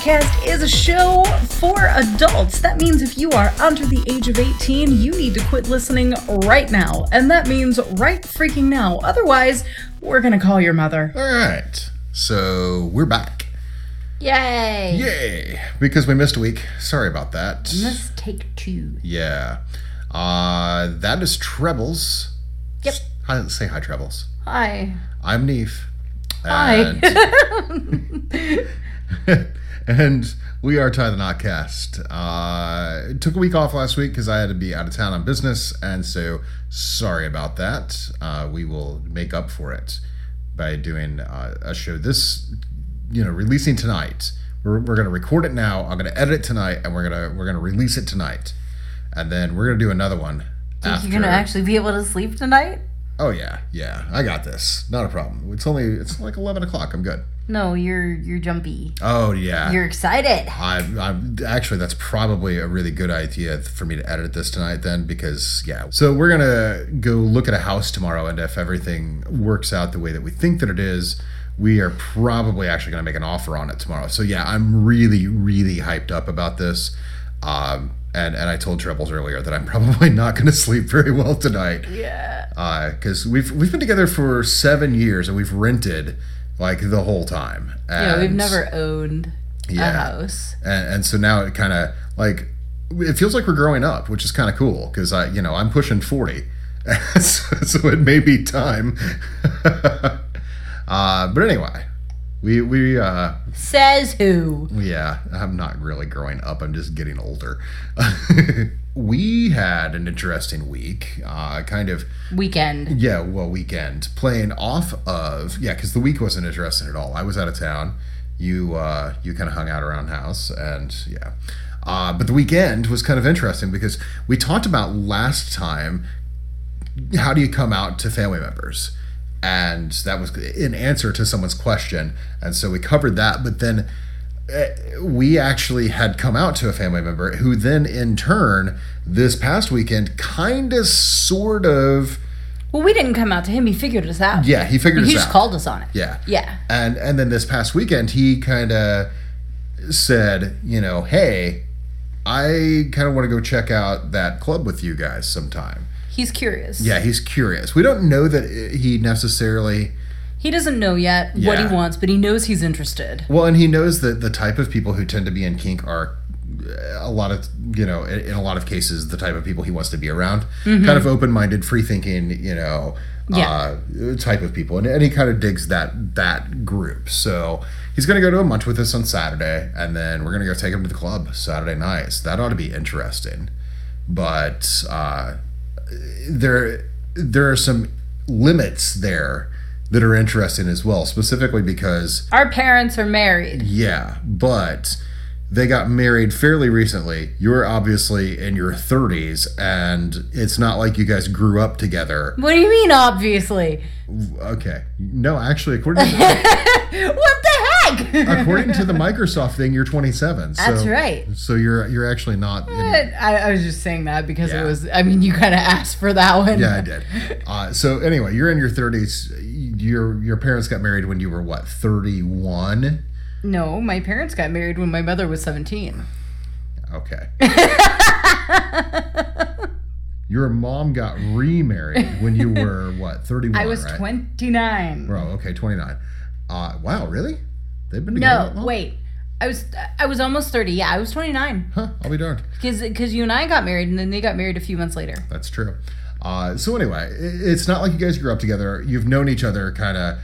Podcast is a show for adults. That means if you are under the age of 18, you need to quit listening right now. And that means right freaking now. Otherwise, we're going to call your mother. All right. So we're back. Yay! Yay. Because we missed a week. Sorry about that. Let's take two. Yeah. Uh, that is Trebles. Yep. Hi, say hi, Trebles. Hi. I'm Neef. Hi. And, and we are Tie the Knotcast. Uh, took a week off last week because I had to be out of town on business, and so sorry about that. Uh, we will make up for it by doing uh, a show this, you know, releasing tonight. We're, we're gonna record it now. I'm gonna edit it tonight, and we're gonna we're gonna release it tonight, and then we're gonna do another one. Think you're going to actually be able to sleep tonight? Oh yeah, yeah. I got this. Not a problem. It's only it's like eleven o'clock. I'm good. No, you're you're jumpy. Oh yeah. You're excited. I'm, I'm actually that's probably a really good idea for me to edit this tonight then because yeah so we're gonna go look at a house tomorrow and if everything works out the way that we think that it is we are probably actually gonna make an offer on it tomorrow so yeah I'm really really hyped up about this um, and and I told Trebles earlier that I'm probably not gonna sleep very well tonight. Yeah. because we've we've been together for seven years and we've rented like the whole time. Yeah, we've never owned a house. and, and so now it kind of like it feels like we're growing up which is kind of cool because i you know i'm pushing 40 so, so it may be time. Uh, but anyway we we uh Says who? yeah i'm not really growing up i'm just getting older we had an interesting week uh kind of Weekend. yeah, well, weekend playing off of yeah, because the week wasn't interesting at all. I was out of town. You uh, you kind of hung out around house, and yeah, uh, but the weekend was kind of interesting because we talked about last time how do you come out to family members, and that was in answer to someone's question, and so we covered that. But then uh, we actually had come out to a family member who then in turn this past weekend kind of sort of Well, we didn't come out to him. He figured us out. yeah he figured He us just out called us on it. yeah Yeah. and and then this past weekend he kind of said you know hey i kind of want to go check out that club with you guys sometime He's curious. yeah he's curious. We don't know that he necessarily He doesn't know yet what he wants, but he knows he's interested. Well, and he knows that the type of people who tend to be in kink are uh, a lot of you know in, a lot of cases the type of people he wants to be around. Kind of open-minded free-thinking you know Yeah. uh, type of people. And, and he kind of digs that that group. So he's going to go to a munch with us on saturday and then we're going to go take him to the club saturday night. So that ought to be interesting. But uh, there there are some limits there that are interesting as well specifically because Our parents are married. yeah, but they got married fairly recently. You're obviously in your 30s, and it's not like you guys grew up together. What do you mean, obviously? Okay. No, actually, according to, What the according to the Microsoft thing, you're 27. So, That's right. So you're you're actually not. In, I, I was just saying that because Yeah. it was, I mean, you kind of asked for that one. yeah, I did. Uh, so anyway, you're in your 30s. Your your parents got married when you were what 31. No, my parents got married when my mother was 17. Okay. Your mom got remarried when you were what 31, I was right? 29. Bro, okay, 29. Uh, wow, really? They've been together that No, long? wait. I was I was almost 30. Yeah, I was 29. Huh, I'll be darned. Because because you and I got married and then they got married a few months later. That's true. Uh, so anyway, it's not like you guys grew up together. You've known each other kind of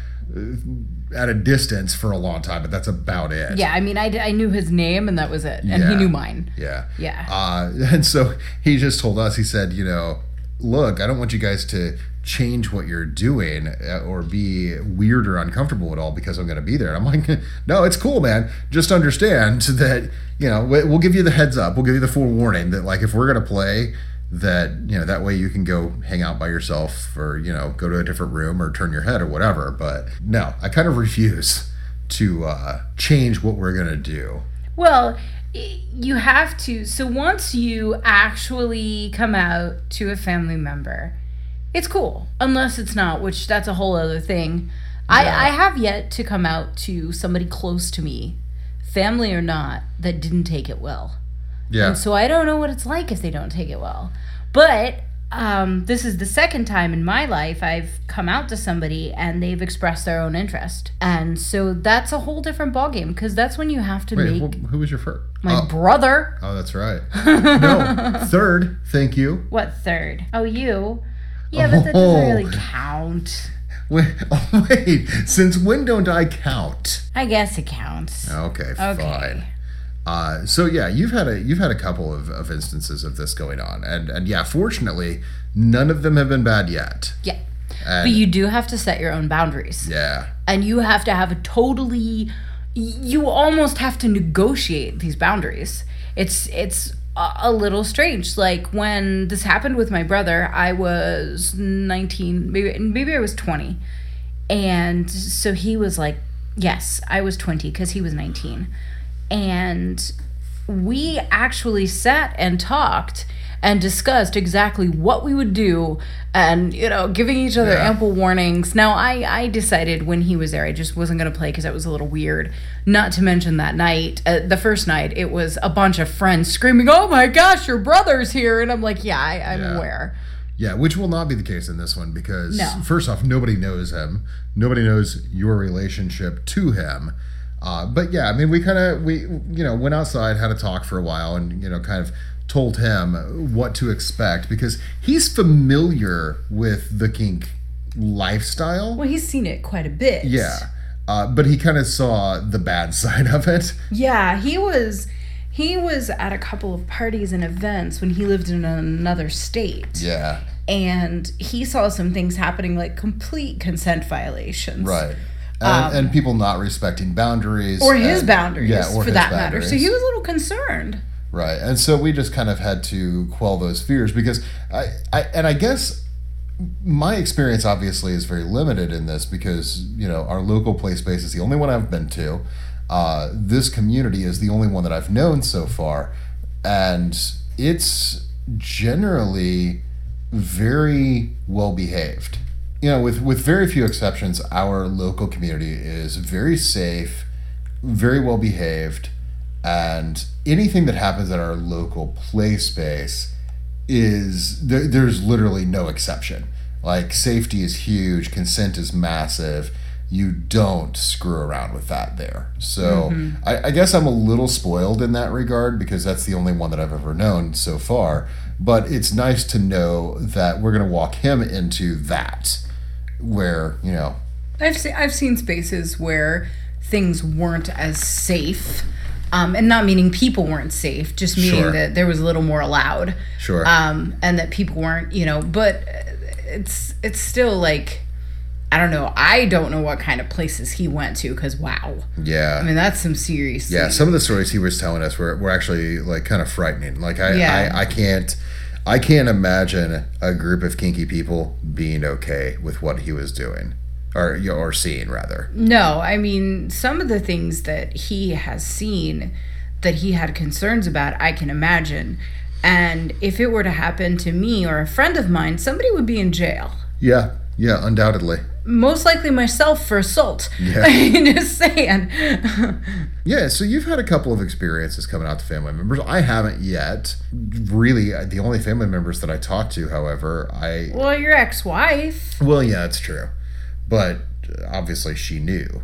at a distance for a long time, but that's about it. Yeah, I mean, I, I knew his name and that was it. And he knew mine. Yeah. Yeah. Uh, and so he just told us, he said, you know, look, I don't want you guys to change what you're doing uh, or be weird or uncomfortable at all because I'm going to be there. And I'm like, no, it's cool, man. Just understand that, you know, we- we'll give you the heads up. We'll give you the forewarning that, like, if we're going to play, that, you know, that way you can go hang out by yourself or, you know, go to a different room or turn your head or whatever. But no, I kind of refuse to uh, change what we're going to do. Well, you have to. So once you actually come out to a family member, it's cool. Unless it's not, which that's a whole other thing. I, I have yet to come out to somebody close to me family or not, that didn't take it well. Yeah. And so I don't know what it's like if they don't take it well. But um, this is the second time in my life I've come out to somebody and they've expressed their own interest. And so that's a whole different ballgame because that's when you have to Wait, make wh- who was your first? my oh, brother. oh, that's right. no, third. Thank you. What third? Oh, you? Yeah, but that doesn't Oh. really count. Wait, oh, wait. Since when don't I count? I guess it counts. Okay, Okay. fine. Uh, so yeah, you've had a you've had a couple of, of instances of this going on, and and yeah, fortunately, none of them have been bad yet. Yeah. And But you do have to set your own boundaries. yeah, and you have to have a totally you almost have to negotiate these boundaries it's it's a, little strange. Like when this happened with my brother i was 19 maybe maybe i was 20 and so he was like yes i was 20 because he was 19 and we actually sat and talked and discussed exactly what we would do and you know giving each other Yeah. ample warnings now i i decided when he was there i just wasn't going to play because it was a little weird not to mention that night uh, the first night it was a bunch of friends screaming oh my gosh your brother's here and i'm like yeah I, i'm Yeah. aware yeah, which will not be the case in this one because No. first off, nobody knows him. Nobody knows your relationship to him. Uh, but yeah, I mean, we kind of we you know went outside, had a talk for a while, and you know kind of told him what to expect because he's familiar with the kink lifestyle. well he's seen it quite a bit Yeah. Uh, but he kind of saw the bad side of it. Yeah, he was he was at a couple of parties and events when he lived in another state. Yeah. And he saw some things happening like complete consent violations. Right. And, and people not respecting boundaries. Um, Or his and- boundaries yeah, or for his that matter. So he was a little concerned. Right. And so we just kind of had to quell those fears because I, I and I guess my experience obviously is very limited in this because, you know, our local play space is the only one I've been to. Uh, this community is the only one that I've known so far. And it's generally very well behaved. You know, with, with very few exceptions, our local community is very safe, very well behaved, and anything that happens at our local play space is there, there's literally no exception. Like safety is huge, consent is massive. You don't screw around with that there. So mm-hmm. I, I guess I'm a little spoiled in that regard because that's the only one that I've ever known so far. But it's nice to know that we're gonna walk him into that, where you know, I've seen I've seen spaces where things weren't as safe. Um, and not meaning people weren't safe, just meaning Sure. that there was a little more allowed. sure, um, and that people weren't, you know, but it's it's still like I don't know. I don't know what kind of places he went to because wow, yeah, I mean that's some serious. Yeah, some of the stories he was telling us were, were actually like kind of frightening. Like I, Yeah. I, I can't I can't imagine a group of kinky people being okay with what he was doing. Or or seeing rather. No, I mean some of the things that he has seen that he had concerns about, I can imagine. And if it were to happen to me or a friend of mine, somebody would be in jail. Yeah, yeah, undoubtedly. Most likely myself for assault. Yeah. I'm just saying. Yeah, so you've had a couple of experiences coming out to family members. I haven't yet. Really, uh, the only family members that I talked to, however, I well, your ex-wife. well, yeah, it's true, but obviously she knew.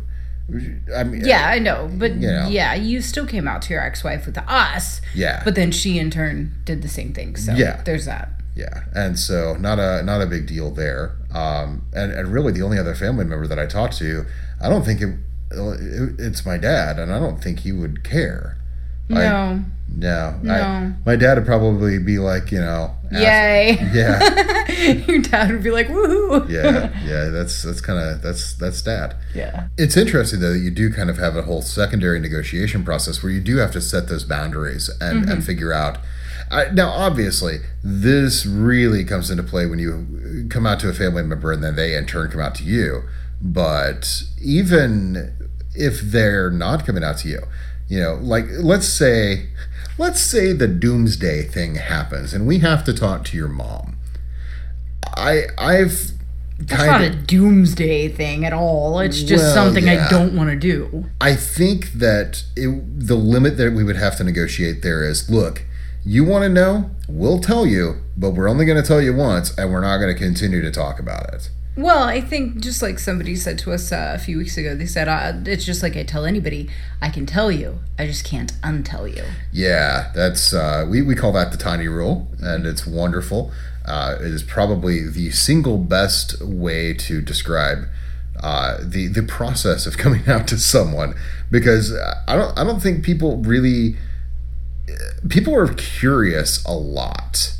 I mean, Yeah, I know, but know. yeah, you still came out to your ex-wife with us. yeah, But then she in turn did the same thing. So Yeah. there's that. Yeah, and so not a not a big deal there. Um, and and really the only other family member that I talked to, I don't think it, it it's my dad, and I don't think he would care. No. No, No. I, my dad would probably be like, you know, ask- Yay. yeah, your dad would be like, woohoo. yeah, yeah. That's that's kind of that's that's dad. Yeah. It's interesting though that you do kind of have a whole secondary negotiation process where you do have to set those boundaries and, and mm-hmm. figure out. I, now, obviously, this really comes into play when you come out to a family member and then they in turn come out to you. But even if they're not coming out to you, you know, like let's say, let's say the doomsday thing happens and we have to talk to your mom. I I've It's not a doomsday thing at all. It's just Well, something yeah. I don't want to do. I think that it, the limit that we would have to negotiate there is look, you want to know? We'll tell you, but we're only going to tell you once, and we're not going to continue to talk about it. Well, I think just like somebody said to us uh, a few weeks ago, they said uh, it's just like I tell anybody, I can tell you, I just can't untell you. Yeah, that's uh, we we call that the tiny rule, and it's wonderful. Uh, it is probably the single best way to describe uh, the the process of coming out to someone because I don't I don't think people really people are curious a lot.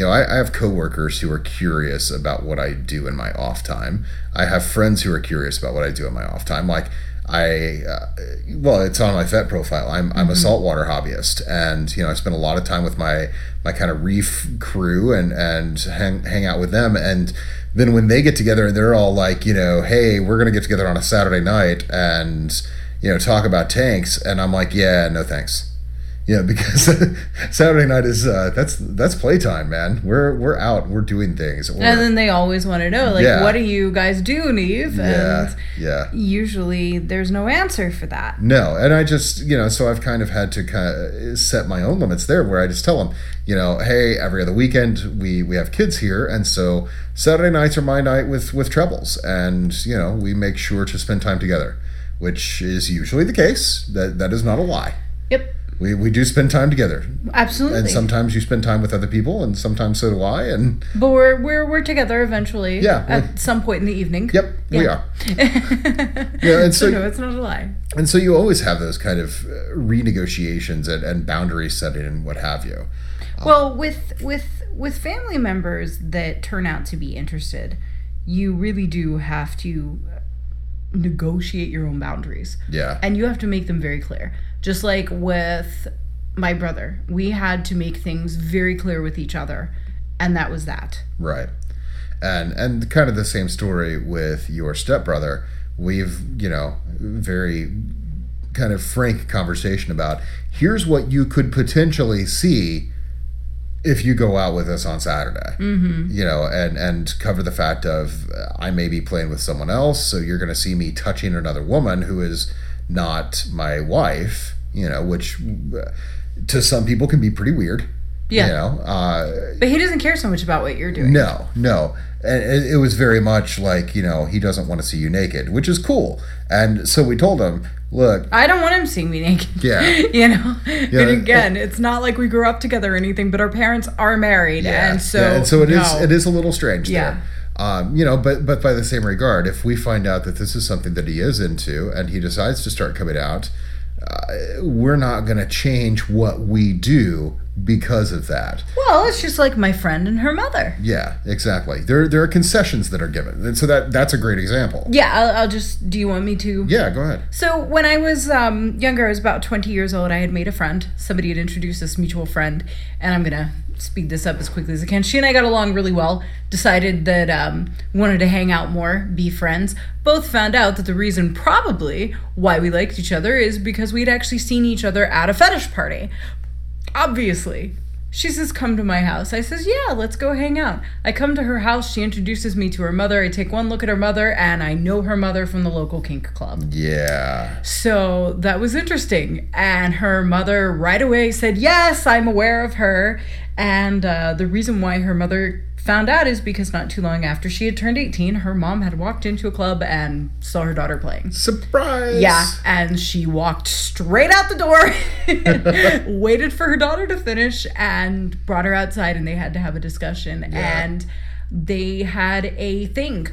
You know, I, I have coworkers who are curious about what I do in my off time. I have friends who are curious about what I do in my off time. Like I, uh, well, it's on my Fet profile. I'm, I'm a saltwater hobbyist, and you know, I spend a lot of time with my my kind of reef crew and and hang hang out with them. And then when they get together and they're all like, you know, hey, we're gonna get together on a Saturday night and you know talk about tanks, and I'm like, yeah, no thanks. Yeah, because Saturday night is uh, that's that's playtime, man. We're we're out, we're doing things. Or, And then they always want to know, like, Yeah. what do you guys do, Neve? yeah, And yeah. usually there's no answer for that. No, and I just you know, so I've kind of had to kind of set my own limits there, where I just tell them, you know, hey, every other weekend we we have kids here, and so Saturday nights are my night with with trebles, and you know, we make sure to spend time together, which is usually the case. That that is not a lie. Yep, We we do spend time together, absolutely. and sometimes you spend time with other people, and sometimes so do I, and but we're, we're, we're together eventually Yeah, at some point in the evening. Yep, we are. Yeah, and So, so no, it's not a lie. and so you always have those kind of uh, renegotiations and, and boundary setting and what have you. Well, with with with family members that turn out to be interested, you really do have to negotiate your own boundaries. Yeah, and you have to make them very clear. Just like with my brother, we had to make things very clear with each other, and that was that. right. And and kind of the same story with your stepbrother. We've you know very kind of frank conversation about here's what you could potentially see if you go out with us on Saturday, mm-hmm. you know, and and cover the fact of uh, I may be playing with someone else, so you're going to see me touching another woman who is not my wife, you know, which uh, to some people can be pretty weird. Yeah. You know, uh, But he doesn't care so much about what you're doing. no, no. And it, it was very much like, you know, he doesn't want to see you naked, which is cool. And so we told him, look, I don't want him seeing me naked. Yeah. you know? and again, it's not like we grew up together or anything, but our parents are married. Yeah, And so, yeah, and so it is. no. It is a little strange. Yeah. There. Um, you know, but but by the same regard, if we find out that this is something that he is into and he decides to start coming out, uh, we're not going to change what we do because of that. Well, it's just like my friend and her mother. Yeah, exactly. There there are concessions that are given, and so that that's a great example. Yeah, I'll, I'll just. Do you want me to? Yeah, go ahead. So when I was um, younger, I was about 20 years old. I had made a friend. Somebody had introduced this mutual friend, and I'm gonna speed this up as quickly as I can. She and I got along really well. Decided that um, wanted to hang out more, be friends. Both found out that the reason probably why we liked each other is because we'd actually seen each other at a fetish party. Obviously. She says, Come to my house. I says, Yeah, let's go hang out. I come to her house. She introduces me to her mother. I take one look at her mother, and I know her mother from the local kink club. Yeah. So that was interesting. And her mother right away said, Yes, I'm aware of her. And uh, the reason why her mother found out is because not too long after she had turned 18, her mom had walked into a club and saw her daughter playing. Surprise. Yeah, and she walked straight out the door, waited for her daughter to finish, and brought her outside, and they had to have a discussion. Yeah. And they had a thing.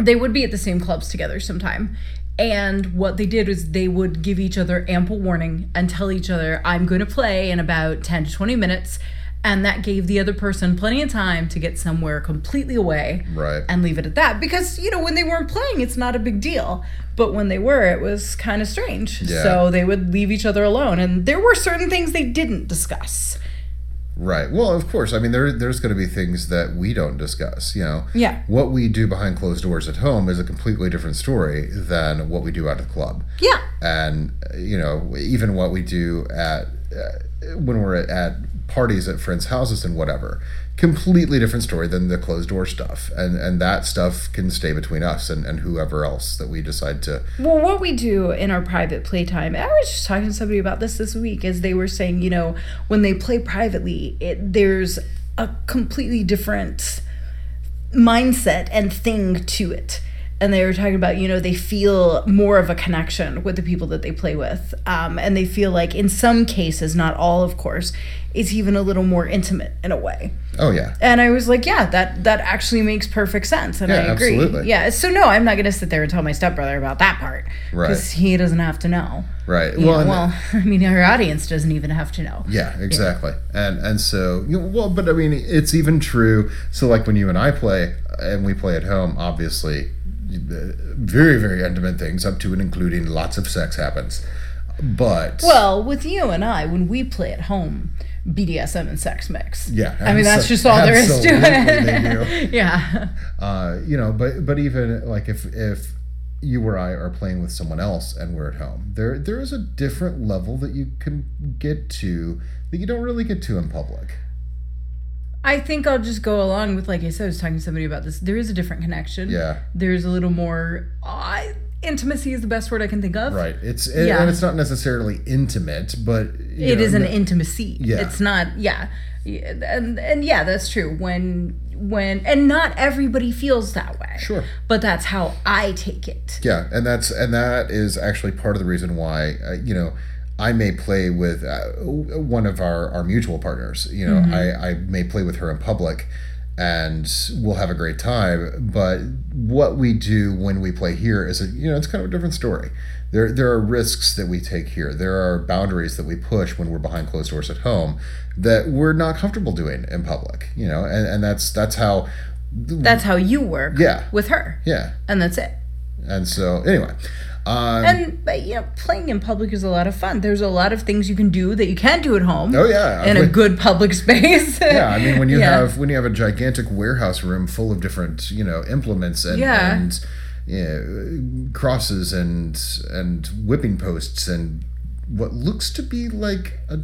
They would be at the same clubs together sometime. And what they did was they would give each other ample warning and tell each other, I'm going to play in about 10 to 20 minutes. And that gave the other person plenty of time to get somewhere completely away Right. and leave it at that because you know when they weren't playing it's not a big deal but when they were it was kind of strange Yeah. so they would leave each other alone and there were certain things they didn't discuss Right. Well, of course. I mean, there there's going to be things that we don't discuss. You know. Yeah. What we do behind closed doors at home is a completely different story than what we do out at the club. yeah And you know, even what we do at uh, when we're at, at parties at friends' houses and whatever. Completely different story than the closed door stuff, and and that stuff can stay between us and and whoever else that we decide to. Well, what we do in our private playtime, I was just talking to somebody about this this week, as they were saying, you know, when they play privately, it there's a completely different mindset and thing to it. And they were talking about, you know, they feel more of a connection with the people that they play with. Um, and they feel like, in some cases, not all, of course, it's even a little more intimate in a way. Oh yeah, And I was like, yeah, that that actually makes perfect sense, and Yeah, I agree. absolutely. Yeah. So no, I'm not gonna sit there and tell my stepbrother about that part Right. because he doesn't have to know. right. You Well, and- well, I mean, our audience doesn't even have to know. Yeah, exactly. And and so you know, well, but I mean, it's even true. So like when you and I play, and we play at home, obviously, very very intimate things up to and including lots of sex happens. But Well, with you and I, when we play at home, BDSM and sex mix. Yeah, I mean, that's just all there is to it. yeah. uh, you know, but but even like if if you or I are playing with someone else and we're at home, there there is a different level that you can get to that you don't really get to in public. I think I'll just go along with, like I said, I was talking to somebody about this. There is a different connection. Yeah. There's a little more. Uh, intimacy is the best word I can think of. Right. It's and, Yeah. and it's not necessarily intimate, but It know, is an no- intimacy. Yeah. It's not yeah. Yeah, And and yeah, that's true. When when and not everybody feels that way. Sure. But that's how I take it. Yeah, and that's and that is actually part of the reason why uh, you know I may play with uh, one of our our mutual partners. You know, I I may play with her in public, and we'll have a great time. But what we do when we play here is a, you know it's kind of a different story. There there are risks that we take here. There are boundaries that we push when we're behind closed doors at home that we're not comfortable doing in public. You know, and and that's that's how. That's how you work Yeah. with her. Yeah, And that's it. and so anyway, um, And but you know, playing in public is a lot of fun. There's a lot of things you can do that you can't do at home. oh yeah, In a good public space. Yeah, I mean when you Yeah. have when you have a gigantic warehouse room full of different you know implements and Yeah. and yeah, crosses and and whipping posts and what looks to be like a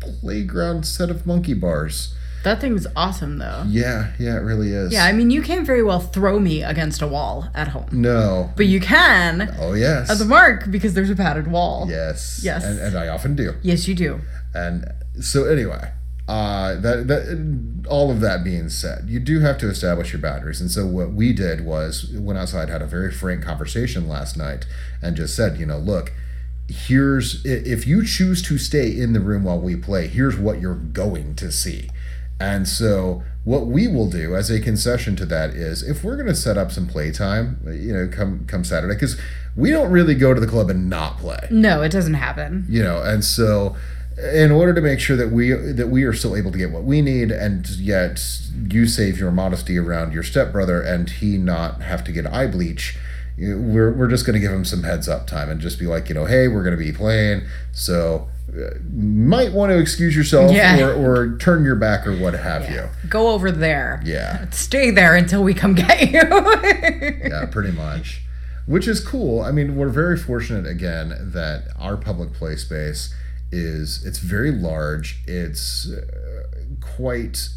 playground set of monkey bars. That thing's awesome though. Yeah, yeah, it really is. Yeah, I mean you can't very well throw me against a wall at home. no. But you can Oh yes. at the mark because there's a padded wall. yes. Yes. And, and I often do. Yes, you do. And so anyway, uh, that that all of that being said, you do have to establish your boundaries. And so what we did was went outside, had a very frank conversation last night, and just said, you know, look, here's if you choose to stay in the room while we play, here's what you're going to see. And so what we will do as a concession to that is if we're going to set up some playtime, you know, come come Saturday, because we don't really go to the club and not play No, it doesn't happen. you know and so in order to make sure that we that we are still able to get what we need and yet you save your modesty around your stepbrother and he not have to get eye bleach we're, we're just going to give him some heads up time and just be like you know hey we're going to be playing so might want to excuse yourself Yeah. or, or turn your back or what have you Go over there. yeah Stay there until we come get you. yeah, pretty much. Which is cool. I mean, we're very fortunate again that our public play space is it's very large. It's uh, quite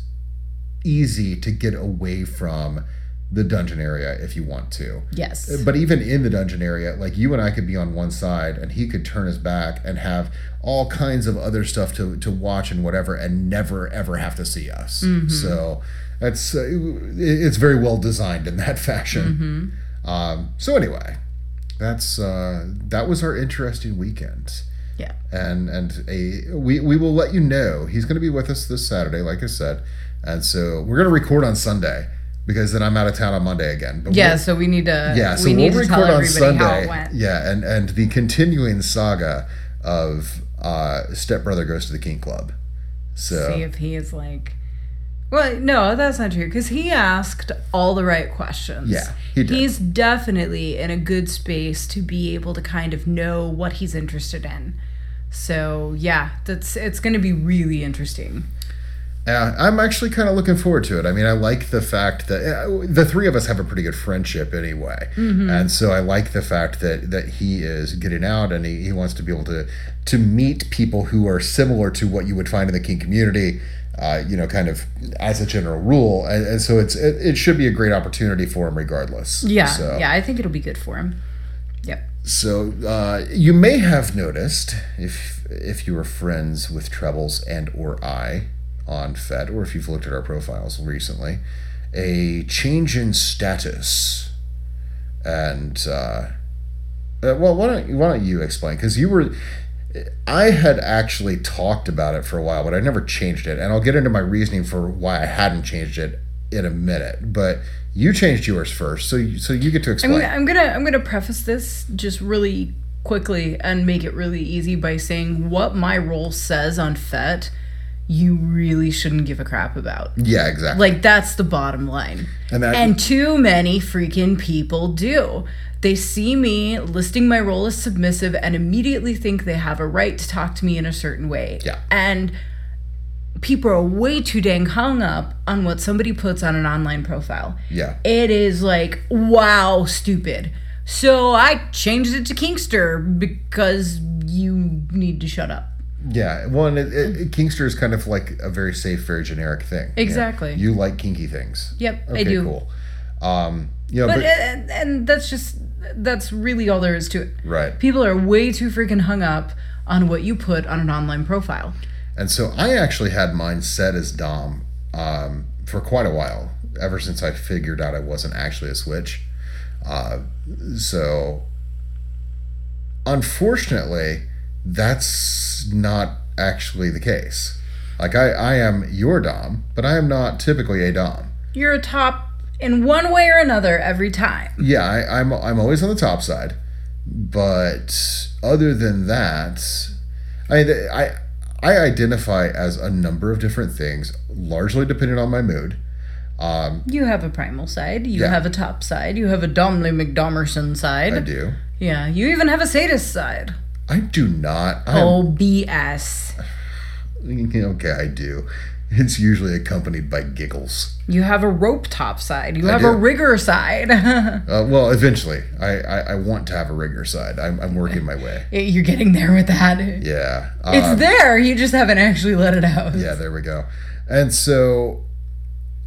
easy to get away from the dungeon area if you want to. yes. But even in the dungeon area, like you and I could be on one side and he could turn his back and have all kinds of other stuff to, to watch and whatever and never ever have to see us. So that's uh, it's very well designed in that fashion. Um, so anyway, that's uh, that was our interesting weekend. Yeah. And and a we we will let you know he's going to be with us this Saturday, like I said, and so we're going to record on Sunday because then I'm out of town on Monday again. But Yeah, we'll- so we need to yeah, so we need we'll to tell record on everybody how Sunday. it went. Yeah, and and the continuing saga of uh, Stepbrother goes to the Kink Club. So See if he is like well, no, that's not true because he asked all the right questions. Yeah, he did. He's definitely in a good space to be able to kind of know what he's interested in. So yeah, that's it's going to be really interesting. Yeah, I'm actually kind of looking forward to it. I mean, I like the fact that uh, the three of us have a pretty good friendship anyway, and so I like the fact that that he is getting out and he, he wants to be able to to meet people who are similar to what you would find in the kink community. Uh, you know, kind of as a general rule, and, and so it's it, it should be a great opportunity for him, regardless. Yeah, So- yeah, I think it'll be good for him. Yep. so uh, you may have noticed if if you were friends with Trebles and or I on Fet, or if you've looked at our profiles recently, a change in status. And uh, uh, well, why don't why don't you explain? Because you were. I had actually talked about it for a while, but I never changed it. And I'll get into my reasoning for why I hadn't changed it in a minute. But you changed yours first, so you, so you get to I'm explain. I'm gonna I'm gonna preface this just really quickly and make it really easy by saying what my role says on FET, you really shouldn't give a crap about. yeah, exactly. Like that's the bottom line. And that- and too many freaking people do. They see me listing my role as submissive and immediately think they have a right to talk to me in a certain way. Yeah. And people are way too dang hung up on what somebody puts on an online profile. Yeah. It is like, wow, stupid. So I changed it to Kinkster because you need to shut up. Yeah, well, and it, it, it- Kinkster is kind of like a very safe, very generic thing. Exactly. You like kinky things. Yep, I do. cool. Um, you know, But but, and, and that's just that's really all there is to it. right. People are way too freaking hung up on what you put on an online profile. And so I actually had mine set as Dom um, for quite a while, ever since I figured out I wasn't actually a Switch. Uh, so, unfortunately, that's not actually the case. Like, I, I am your Dom, but I am not typically a Dom. You're a top in one way or another every time. Yeah, I, I'm I'm always on the top side, but other than that, I I I identify as a number of different things, largely depending on my mood. Um, You have a primal side, you Yeah. have a top side, you have a Domley McDomerson side. I do. Yeah, you even have a sadist side. I do not. I'm, Oh, BS. okay, I do. It's usually accompanied by giggles. You have a rope top side. You have a do. rigger side. Uh, well, eventually, I, I, I want to have a rigger side. I'm, I'm working my way. You're getting there with that. Yeah. It's Um, there. You just haven't actually let it out. Yeah, there we go. And so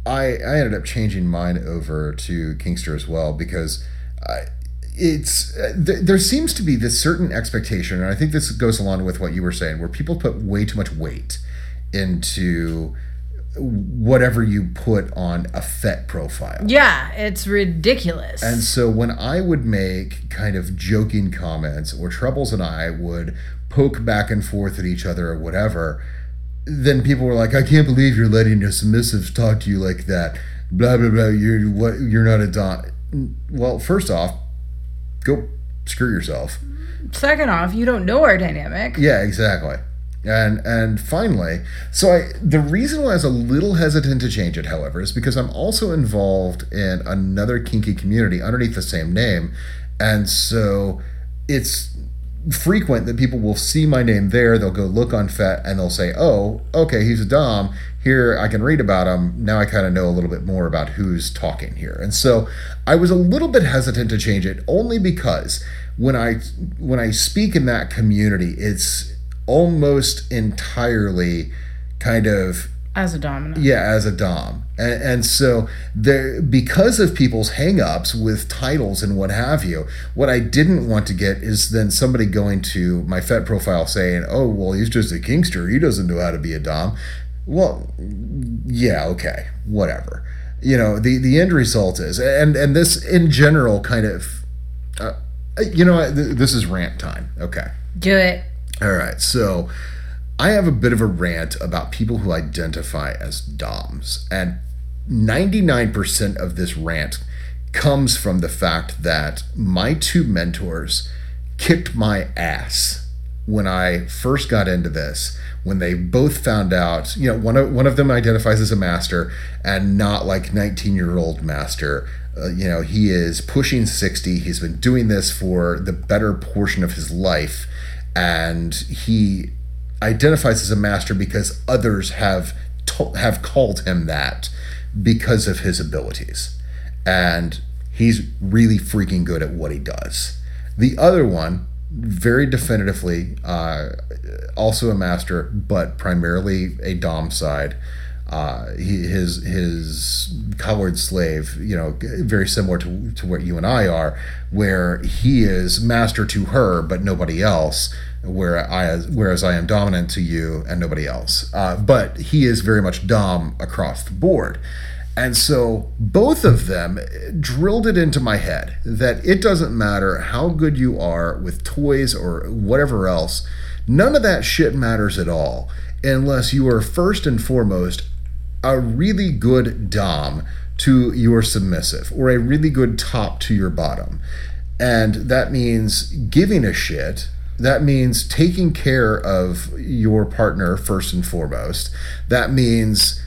I I ended up changing mine over to Kinkster as well because I, it's uh, th- there seems to be this certain expectation, and I think this goes along with what you were saying, where people put way too much weight into whatever you put on a FET profile. Yeah, it's ridiculous. And so when I would make kind of joking comments, or Trebles and I would poke back and forth at each other or whatever, then people were like, "I can't believe you're letting a submissive talk to you like that." Blah blah blah. You're what? You're not a dom. Well, first off, go screw yourself. Second off, you don't know our dynamic. Yeah, exactly. And and finally, so I the reason why I was a little hesitant to change it, however, is because I'm also involved in another kinky community underneath the same name, and so it's frequent that people will see my name there. They'll go look on FET and they'll say, "Oh, okay, he's a dom. Here, I can read about them. Now I kind of know a little bit more about who's talking here." And so I was a little bit hesitant to change it, only because when I when I speak in that community, it's almost entirely kind of As a dominant. yeah as a dom and, and so there because of people's hangups with titles and what have you what i didn't want to get is then somebody going to my fet profile saying oh well he's just a kinkster he doesn't know how to be a dom well yeah okay whatever you know the the end result is and and this in general kind of uh, you know? Th- this is rant time okay Do it. all right, so I have a bit of a rant about people who identify as DOMs. And 99% of this rant comes from the fact that my two mentors kicked my ass when I first got into this. When they both found out, you know, one of one of them identifies as a master and not like 19 year old master. Uh, you know, he is pushing 60. He's been doing this for the better portion of his life, and he identifies as a master because others have to- have called him that because of his abilities. And he's really freaking good at what he does. The other one, very definitively, uh, also a master, but primarily a Dom side. Uh, he, his his collared slave, you know, very similar to, to what you and I are, where he is master to her, but nobody else. Where I, whereas I am dominant to you and nobody else. Uh, but he is very much dom across the board. And so both of them drilled it into my head that it doesn't matter how good you are with toys or whatever else, none of that shit matters at all unless you are first and foremost a really good dom to your submissive or a really good top to your bottom. And that means giving a shit. That means taking care of your partner first and foremost. That means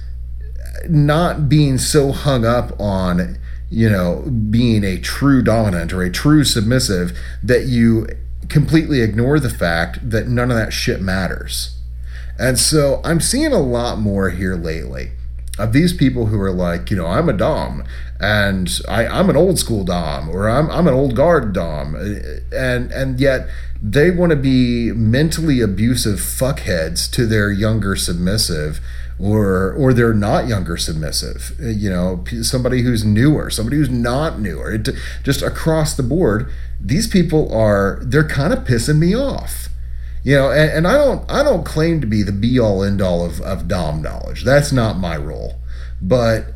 not being so hung up on you know being a true dominant or a true submissive that you completely ignore the fact that none of that shit matters. And so i'm seeing a lot more here lately of these people who are like you know i'm a dom and I, i'm an old school dom or I'm, I'm an old guard dom. And and yet they want to be mentally abusive fuckheads to their younger submissive or or they're not younger submissive uh, you know somebody who's newer somebody who's not newer. It, just across the board these people are they're kind of pissing me off. You know and, and i don't i don't claim to be the be all end all of, of dom knowledge. That's not my role. But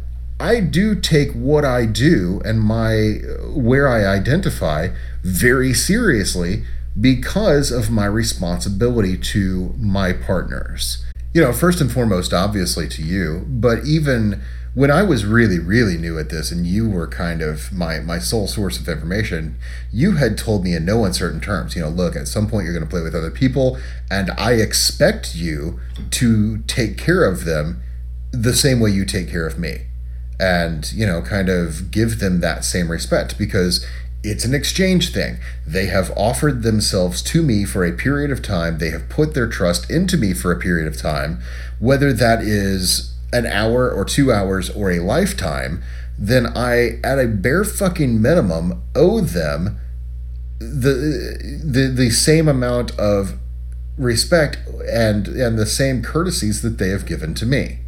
i do take what i do and my uh, where i identify very seriously because of my responsibility to my partners you know, first and foremost, obviously to you, but even when I was really, really new at this and you were kind of my, my sole source of information, you had told me in no uncertain terms, you know, look, at some point you're going to play with other people, and I expect you to take care of them the same way you take care of me. And, you know, kind of give them that same respect because it's an exchange thing. They have offered themselves to me for a period of time. They have put their trust into me for a period of time, whether that is an hour or two hours or a lifetime, then I, at a bare fucking minimum, owe them the the the same amount of respect and and the same courtesies that they have given to me.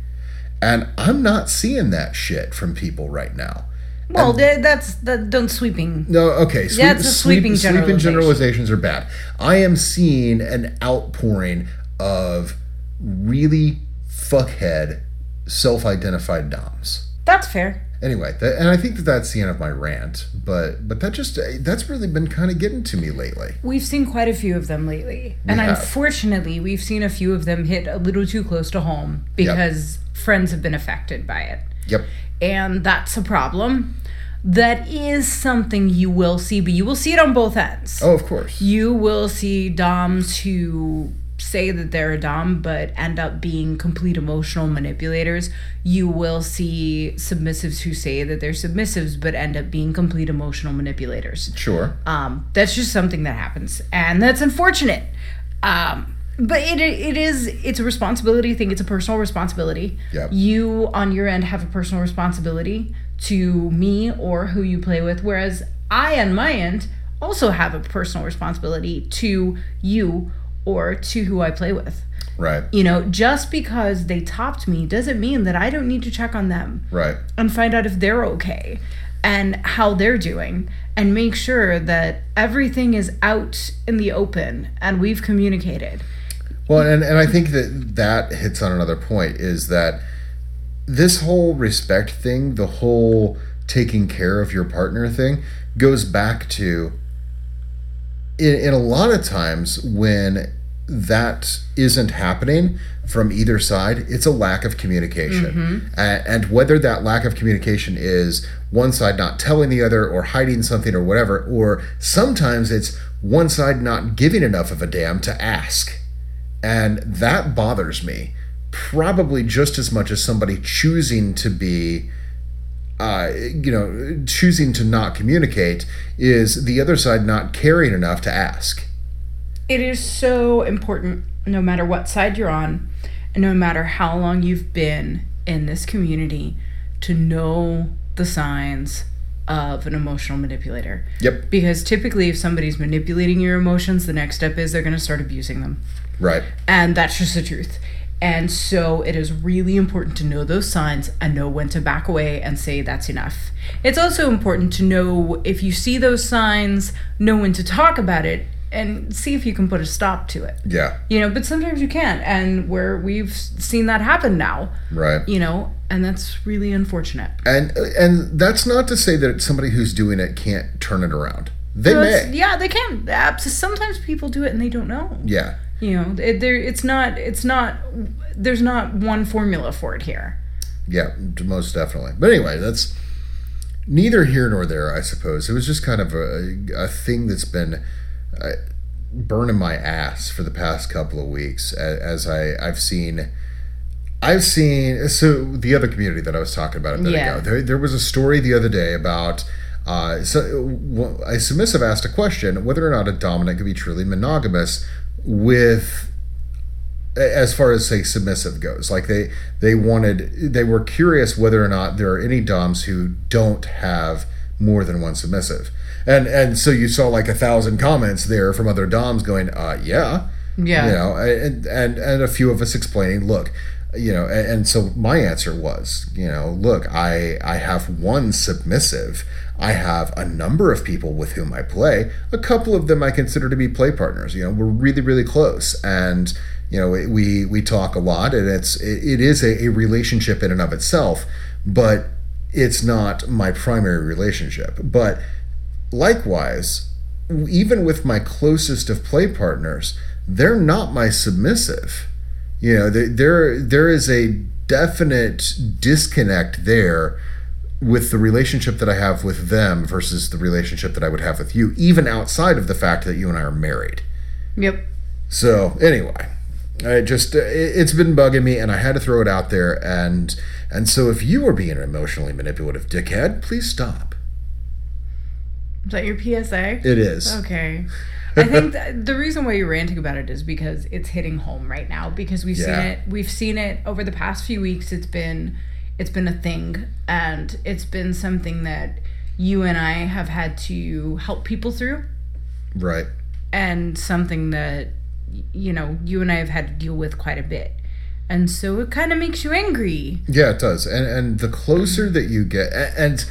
And I'm not seeing that shit from people right now. Well, and, that's that. Don't sweeping. No, okay. Sweep, a sweeping sweep, generalization. Sweeping generalizations are bad. I am seeing an outpouring of really fuckhead, self-identified doms. That's fair. Anyway, that, and I think that that's the end of my rant. But but that just that's really been kind of getting to me lately. We've seen quite a few of them lately, We and have. unfortunately, we've seen a few of them hit a little too close to home because friends have been affected by it Yep. and that's a problem. That is something you will see, but you will see it on both ends. Oh, of course. You will see Doms who say that they're a Dom but end up being complete emotional manipulators. You will see submissives who say that they're submissives but end up being complete emotional manipulators. Sure. Um, that's just something that happens, and that's unfortunate. Um, but it it is it's a responsibility thing. It's a personal responsibility. Yep. You on your end have a personal responsibility to me or who you play with, whereas I on my end also have a personal responsibility to you or to who I play with. Right. You know, just because they topped me doesn't mean that I don't need to check on them Right. and find out if they're okay and how they're doing and make sure that everything is out in the open and we've communicated. Well, and, and I think that that hits on another point is that this whole respect thing, the whole taking care of your partner thing, goes back to in, in a lot of times when that isn't happening from either side, it's a lack of communication. Mm-hmm. A- and whether that lack of communication is one side not telling the other or hiding something or whatever, or sometimes it's one side not giving enough of a damn to ask. And that bothers me probably just as much as somebody choosing to be uh, you know, choosing to not communicate is the other side not caring enough to ask. It is so important no matter what side you're on no matter how long you've been in this community, to know the signs of an emotional manipulator. Yep. Because typically, if somebody's manipulating your emotions, the next step is they're going to start abusing them. Right. And that's just the truth. And so it is really important to know those signs and know when to back away and say that's enough. It's also important to know if you see those signs, know when to talk about it and see if you can put a stop to it. Yeah. You know, but sometimes you can't. And where we've seen that happen now, Right. you know, and that's really unfortunate. And and that's not to say that somebody who's doing it can't turn it around. They So may. yeah, they can. Sometimes people do it and they don't know. Yeah. You know, it, there. It's not. It's not. There's not one formula for it here. Yeah, most definitely. But anyway, that's neither here nor there, I suppose. It was just kind of a, a thing that's been uh, burning my ass for the past couple of weeks a- as I, I've seen. I've seen so the other community that I was talking about a minute Yeah. ago. There, there was a story the other day about uh, so a submissive asked a question whether or not a dominant could be truly monogamous with as far as say submissive goes. Like they they wanted they were curious whether or not there are any doms who don't have more than one submissive. And and so you saw like a thousand comments there from other doms going uh yeah. Yeah. you know and and and a few of us explaining look you know and, and so my answer was you know look i i have one submissive i have a number of people with whom i play. A couple of them i consider to be play partners. You know we're really really close. And you know we we talk a lot and it's it, it is a, a relationship in and of itself but it's not my primary relationship. But likewise even with my closest of play partners they're not my submissive. You know there there, there is a definite disconnect there with the relationship that I have with them versus the relationship that I would have with you even outside of the fact that you and I are married Yep. so anyway, I just uh, it, it's been bugging me, and I had to throw it out there. And and so if you are being an emotionally manipulative dickhead, please stop. Is that your PSA? It is. Okay. I think th- the reason why you're ranting about it is because it's hitting home right now because we've Yeah. seen it we've seen it over the past few weeks it's been it's been a thing and it's been something that you and I have had to help people through Right. and something that you know you and I have had to deal with quite a bit. And so it kind of makes you angry. Yeah, it does. And and the closer that you get, and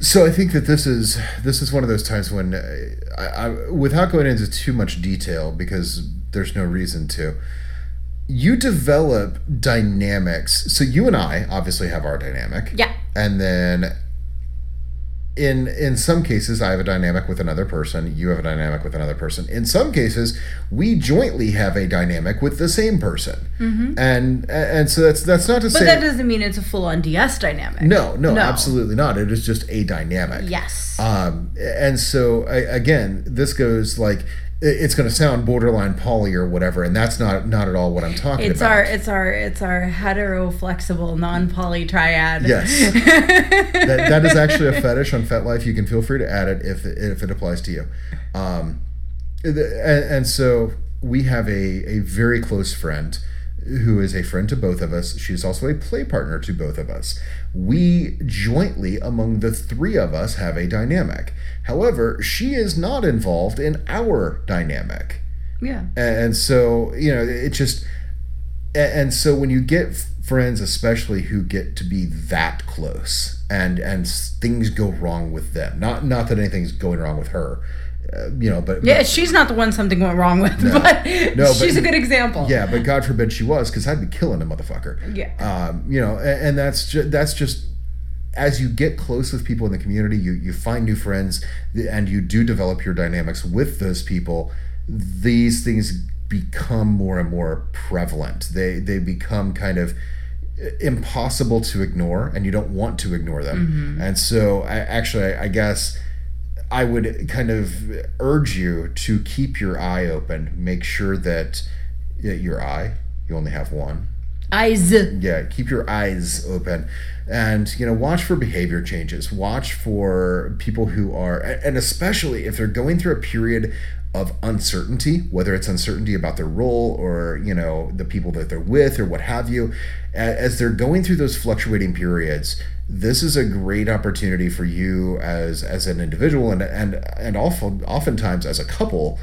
so I think that this is this is one of those times when, uh, I, I without going into too much detail because there's no reason to. You develop dynamics. So you and I obviously have our dynamic. Yeah. and then in in some cases i have a dynamic with another person you have a dynamic with another person in some cases we jointly have a dynamic with the same person and and so that's that's not to Mm-hmm. But say that doesn't mean it's a full on DS dynamic. no, no No. absolutely not it is just a dynamic Yes. um, and so I, again, this goes like it's going to sound borderline poly or whatever, and that's not not at all what I'm talking it's about. our it's our it's our hetero flexible non poly triad. Yes. that, that is actually a fetish on FetLife. You can feel free to add it if if it applies to you. Um, and, and so we have a a very close friend who is a friend to both of us. She's also a play partner to both of us. We jointly, among the three of us, have a dynamic. However, she is not involved in our dynamic yeah. and so you know it just and so when you get friends especially who get to be that close and and things go wrong with them not not that anything's going wrong with her uh, you know but Yeah, but- she's not the one something went wrong with, but No, but- she's a good example. yeah but god forbid she was because i'd be killing a motherfucker Yeah. um, you know, and, and that's just that's just as you get close with people in the community, you you find new friends, and you do develop your dynamics with those people. These things become more and more prevalent. They they become kind of impossible to ignore, and you don't want to ignore them. And so, I actually, I, I guess. I would kind of urge you to keep your eye open. Make sure that your eye, you only have one, Eyes. yeah keep your eyes open and you know watch for behavior changes watch for people who are and especially if they're going through a period of uncertainty whether it's uncertainty about their role or you know the people that they're with or what have you as they're going through those fluctuating periods this is a great opportunity for you as as an individual and and and often oftentimes as a couple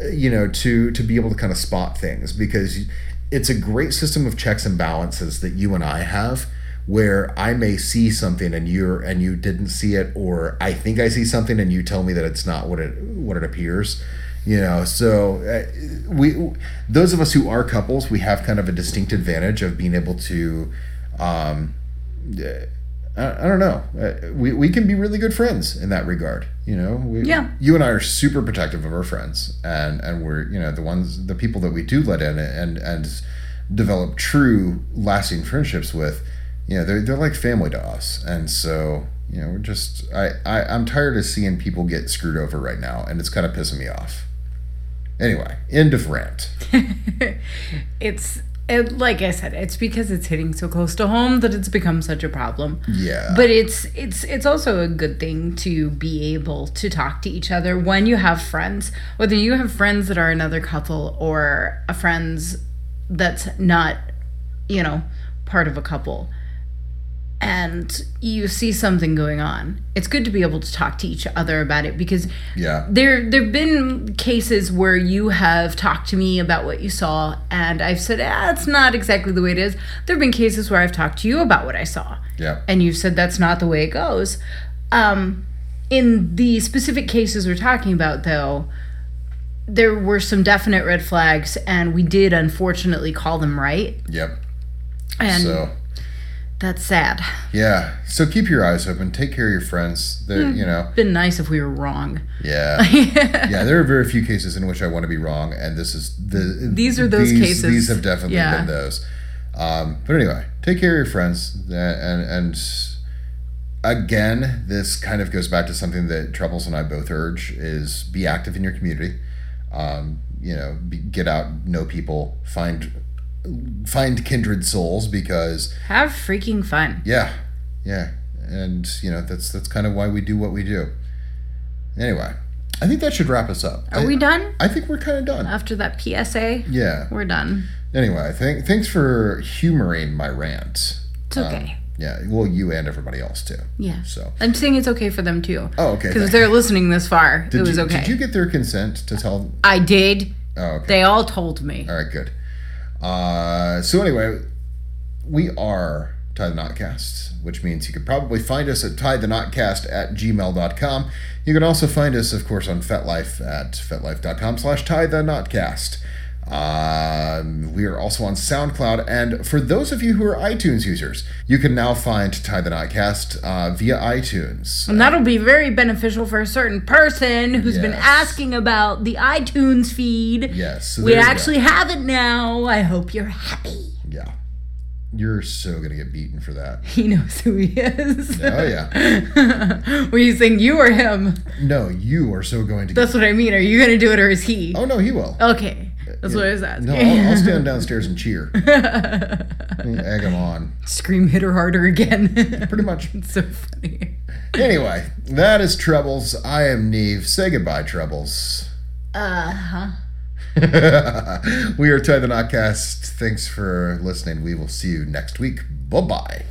uh, you know to to be able to kind of spot things because it's a great system of checks and balances that you and I have where I may see something and you're and you didn't see it or I think I see something and you tell me that it's not what it what it appears you know? So uh, we those of us who are couples we have kind of a distinct advantage of being able to um uh, I, I don't know. Uh, we, we can be really good friends in that regard. You know, we, Yeah. You and I are super protective of our friends, and and we're you know the ones the people that we do let in and and develop true lasting friendships with. You know, they're they're like family to us, and so you know we're just I, I I'm tired of seeing people get screwed over right now, and it's kind of pissing me off. Anyway, end of rant. It's it, like I said, it's because it's hitting so close to home that it's become such a problem. Yeah. But it's it's it's also a good thing to be able to talk to each other when you have friends, whether you have friends that are another couple or a friends that's not, you know, part of a couple. And you see something going on. It's good to be able to talk to each other about it because yeah. there there've been cases where you have talked to me about what you saw and I've said, ah, it's not exactly the way it is. There have been cases where I've talked to you about what I saw. Yeah. And you've said that's not the way it goes. Um, in the specific cases we're talking about though, there were some definite red flags and we did unfortunately call them right. Yep. And so. That's sad. Yeah. So keep your eyes open. Take care of your friends. They're, Hmm. you know, Been nice if we were wrong. yeah. yeah, there are very few cases in which I want to be wrong, and this is the. These are those these, cases. These have definitely Yeah. been those. Um, but anyway, take care of your friends, uh, and and again, this kind of goes back to something that Trebles and I both urge: is be active in your community. Um, you know, be, get out, know people, find find kindred souls because Have freaking fun. yeah, yeah, and you know that's that's kind of why we do what we do. Anyway, I think that should wrap us up. Are I, we done? I think we're kind of done. After that PSA, Yeah. we're done. Anyway, thank thanks for humoring my rant. It's um, okay. Yeah, well, you and everybody else too. yeah. So, I'm saying it's okay for them too. oh, okay. Because they're listening this far, did it was you, okay. Did you get their consent to tell? I did. Oh, okay. They all told me. All right, good. Uh, so anyway, we are Tie the Knotcast, which means you could probably find us at tietheknotcast at gmail.com. You can also find us, of course, on FetLife at fetlife.com slash tie the. Um, we are also on SoundCloud, and for those of you who are iTunes users, you can now find Tie the Knotcast uh, via iTunes. And that'll be very beneficial for a certain person who's been asking about the iTunes feed. Yes, so we you go. actually have it now. I hope you're happy. Yeah. You're so going to get beaten for that. He knows who he is. Oh, yeah. Were you saying you or him? No, you are so going to get That's what I mean. Are you going to do it or is he? Oh no, he will. Okay. That's what I was asking. No, I'll, I'll stand downstairs and cheer. Egg him on. Scream hit her harder again. Pretty much. it's so funny. Anyway, that is Trebles. I am Neve. Say goodbye, Trebles. Uh huh. we are Tie the Knotcast. Thanks for listening. We will see you next week. Bye bye.